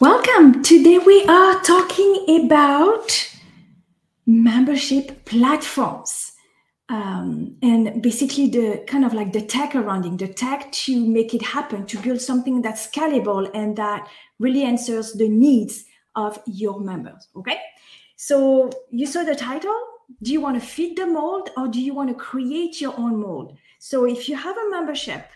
Welcome. Today we are talking about membership platforms um, and basically the kind of like the tech around it, the tech to make it happen, to build something that's scalable and that really answers the needs of your members. Okay. So you saw the title. Do you want to fit the mold or do you want to create your own mold? So if you have a membership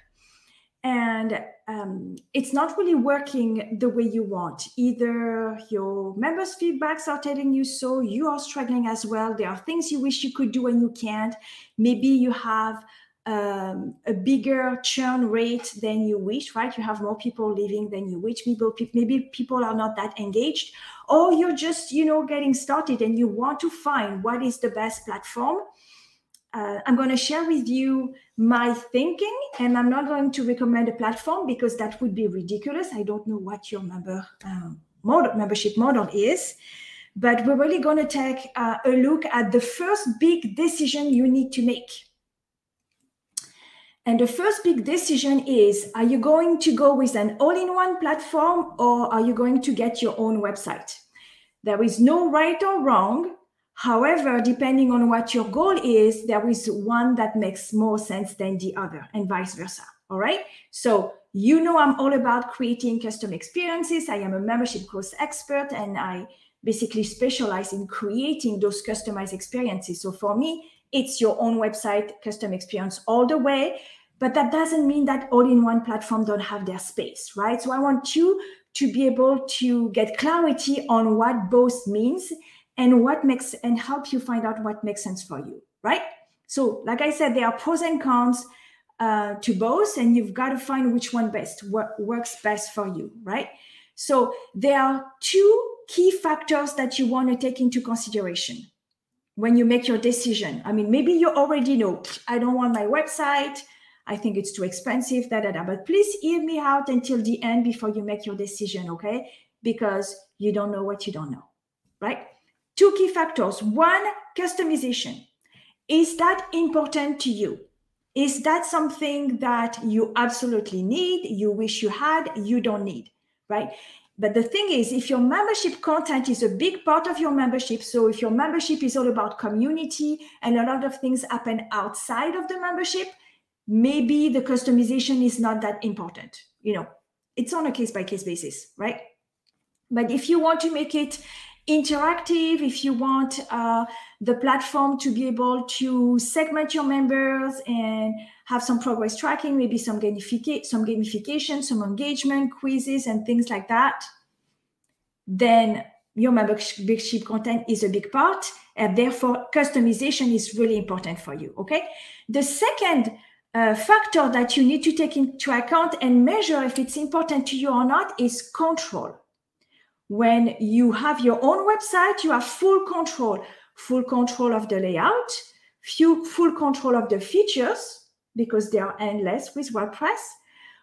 and um, it's not really working the way you want. Either your members' feedbacks are telling you so, you are struggling as well. There are things you wish you could do and you can't. Maybe you have um, a bigger churn rate than you wish, right? You have more people leaving than you wish. Maybe people are not that engaged, or you're just, you know, getting started and you want to find what is the best platform uh, I'm going to share with you my thinking, and I'm not going to recommend a platform because that would be ridiculous. I don't know what your member um, model, membership model is, but we're really going to take uh, a look at the first big decision you need to make. And the first big decision is Are you going to go with an all in one platform or are you going to get your own website? There is no right or wrong. However, depending on what your goal is, there is one that makes more sense than the other, and vice versa. All right. So, you know, I'm all about creating custom experiences. I am a membership course expert, and I basically specialize in creating those customized experiences. So, for me, it's your own website custom experience all the way. But that doesn't mean that all in one platform don't have their space, right? So, I want you to be able to get clarity on what both means and what makes and help you find out what makes sense for you right? So like i said there are pros and cons uh, to both and you've got to find which one best what works best for you right? So there are two key factors that you want to take into consideration when you make your decision. I mean maybe you already know i don't want my website. I think it's too expensive da, da, da. but please hear me out until the end before you make your decision okay? Because you don't know what you don't know right Two key factors. One, customization. Is that important to you? Is that something that you absolutely need, you wish you had, you don't need, right? But the thing is, if your membership content is a big part of your membership, so if your membership is all about community and a lot of things happen outside of the membership, maybe the customization is not that important. You know, it's on a case by case basis, right? But if you want to make it interactive, if you want uh, the platform to be able to segment your members and have some progress tracking, maybe some, gamification, some gamification, some engagement quizzes and things like that, then your membership content is a big part and therefore customization is really important for you okay? The second uh, factor that you need to take into account and measure if it's important to you or not is control when you have your own website, you have full control, full control of the layout, few, full control of the features because they are endless with WordPress,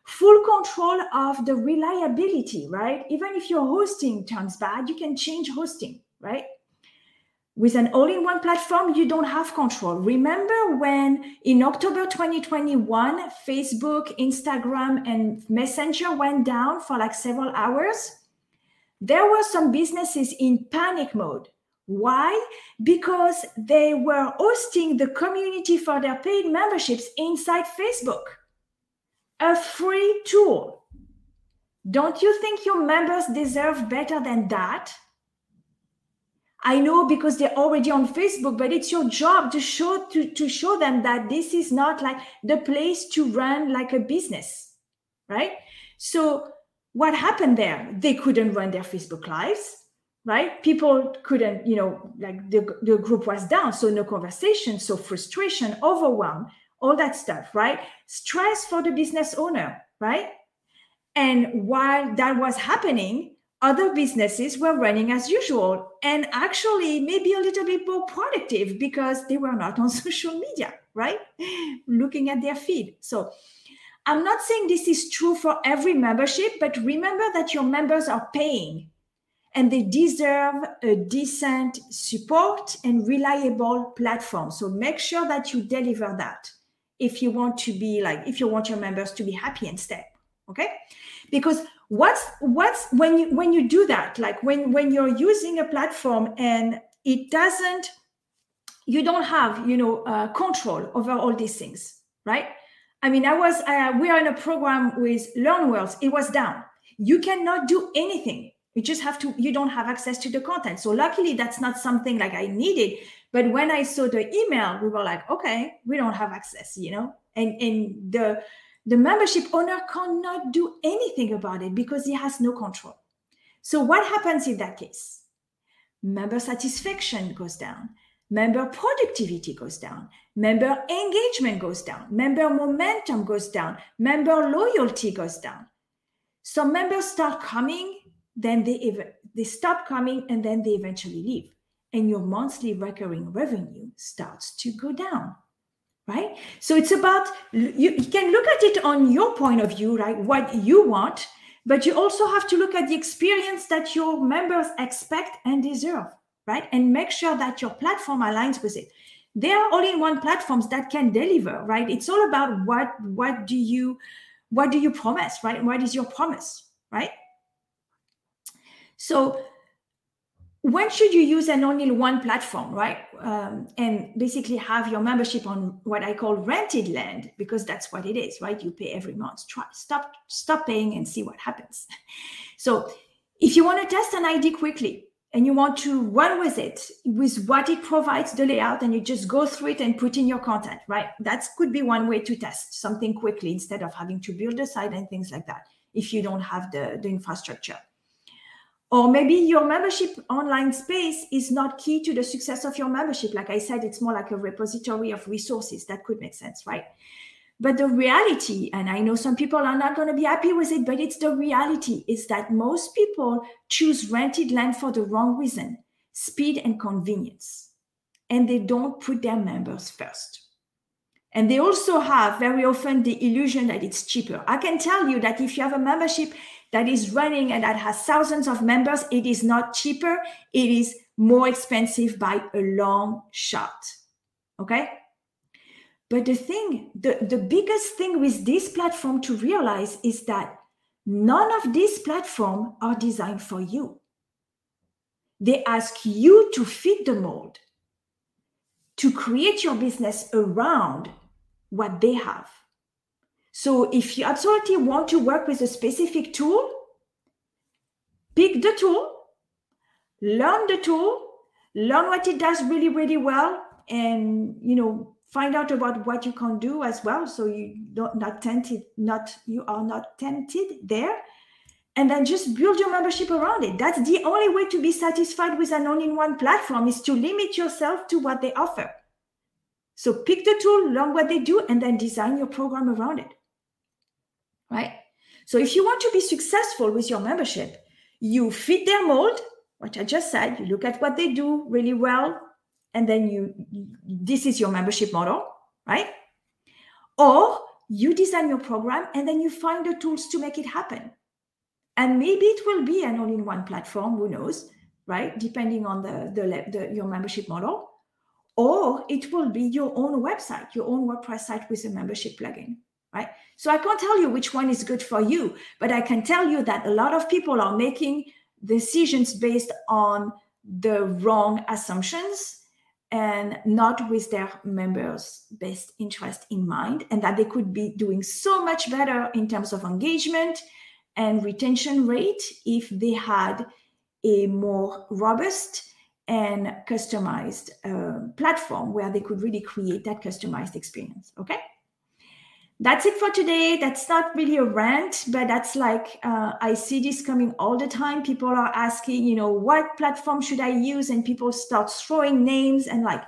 full control of the reliability, right? Even if your hosting turns bad, you can change hosting, right? With an all in one platform, you don't have control. Remember when in October 2021, Facebook, Instagram, and Messenger went down for like several hours? There were some businesses in panic mode. Why? Because they were hosting the community for their paid memberships inside Facebook, a free tool. Don't you think your members deserve better than that? I know because they're already on Facebook, but it's your job to show to, to show them that this is not like the place to run like a business, right? So what happened there? They couldn't run their Facebook lives, right? People couldn't, you know, like the, the group was down, so no conversation, so frustration, overwhelm, all that stuff, right? Stress for the business owner, right? And while that was happening, other businesses were running as usual and actually maybe a little bit more productive because they were not on social media, right? Looking at their feed. So I'm not saying this is true for every membership, but remember that your members are paying and they deserve a decent support and reliable platform. So make sure that you deliver that if you want to be like, if you want your members to be happy and stay. Okay, because what's what's when you when you do that, like when when you're using a platform and it doesn't, you don't have you know uh, control over all these things, right? I mean, I was uh, we are in a program with LearnWorlds. It was down. You cannot do anything. You just have to. You don't have access to the content. So luckily, that's not something like I needed. But when I saw the email, we were like, okay, we don't have access. You know, and and the the membership owner cannot do anything about it because he has no control. So what happens in that case? Member satisfaction goes down member productivity goes down, member engagement goes down, member momentum goes down, member loyalty goes down. Some members start coming, then they ev- they stop coming, and then they eventually leave, and your monthly recurring revenue starts to go down. Right? So it's about you, you can look at it on your point of view, right? What you want, but you also have to look at the experience that your members expect and deserve right? And make sure that your platform aligns with it. There are all-in-one platforms that can deliver, right? It's all about what what do you what do you promise, right? What is your promise, right? So when should you use an only one platform, right? Um, and basically have your membership on what I call rented land because that's what it is, right? You pay every month. Try stop stop paying and see what happens. So if you want to test an ID quickly, and you want to run with it with what it provides the layout and you just go through it and put in your content right? That could be one way to test something quickly instead of having to build a site and things like that if you don't have the, the infrastructure. Or maybe your membership online space is not key to the success of your membership. Like i said it's more like a repository of resources. That could make sense right but the reality, and I know some people are not going to be happy with it, but it's the reality is that most people choose rented land for the wrong reason speed and convenience. And they don't put their members first. And they also have very often the illusion that it's cheaper. I can tell you that if you have a membership that is running and that has thousands of members, it is not cheaper, it is more expensive by a long shot. Okay? But the thing, the, the biggest thing with this platform to realize is that none of these platforms are designed for you. They ask you to fit the mold, to create your business around what they have. So if you absolutely want to work with a specific tool, pick the tool, learn the tool, learn what it does really, really well, and you know, find out about what you can do as well so you don't not tempted not you are not tempted there. And then just build your membership around it. That's the only way to be satisfied with an all-in-one platform is to limit yourself to what they offer. So pick the tool learn what they do and then design your program around it. Right? So if you want to be successful with your membership you fit their mold what i just said you look at what they do really well and then you this is your membership model right? Or you design your program and then you find the tools to make it happen. And maybe it will be an all-in-one platform who knows right? Depending on the, the, the your membership model. Or it will be your own website your own wordpress site with a membership plugin right? So i can't tell you which one is good for you but i can tell you that a lot of people are making decisions based on the wrong assumptions and not with their members' best interest in mind, and that they could be doing so much better in terms of engagement and retention rate if they had a more robust and customized uh, platform where they could really create that customized experience. Okay that's it for today. That's not really a rant, but that's like uh, I see this coming all the time. People are asking, you know, what platform should I use? And people start throwing names and like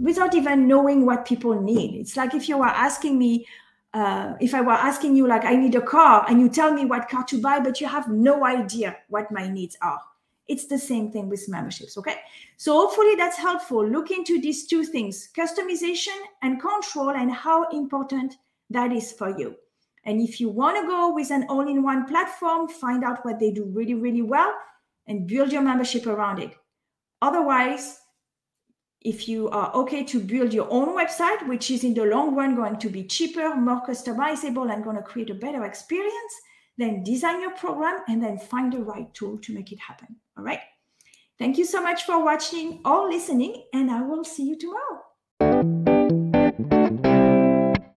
without even knowing what people need. It's like if you were asking me, uh, if I were asking you, like, I need a car, and you tell me what car to buy, but you have no idea what my needs are. It's the same thing with memberships. Okay. So hopefully that's helpful. Look into these two things customization and control, and how important that is for you. And if you want to go with an all in one platform, find out what they do really, really well and build your membership around it. Otherwise, if you are okay to build your own website, which is in the long run going to be cheaper, more customizable, and going to create a better experience, then design your program, and then find the right tool to make it happen. All right. Thank you so much for watching or listening, and I will see you tomorrow.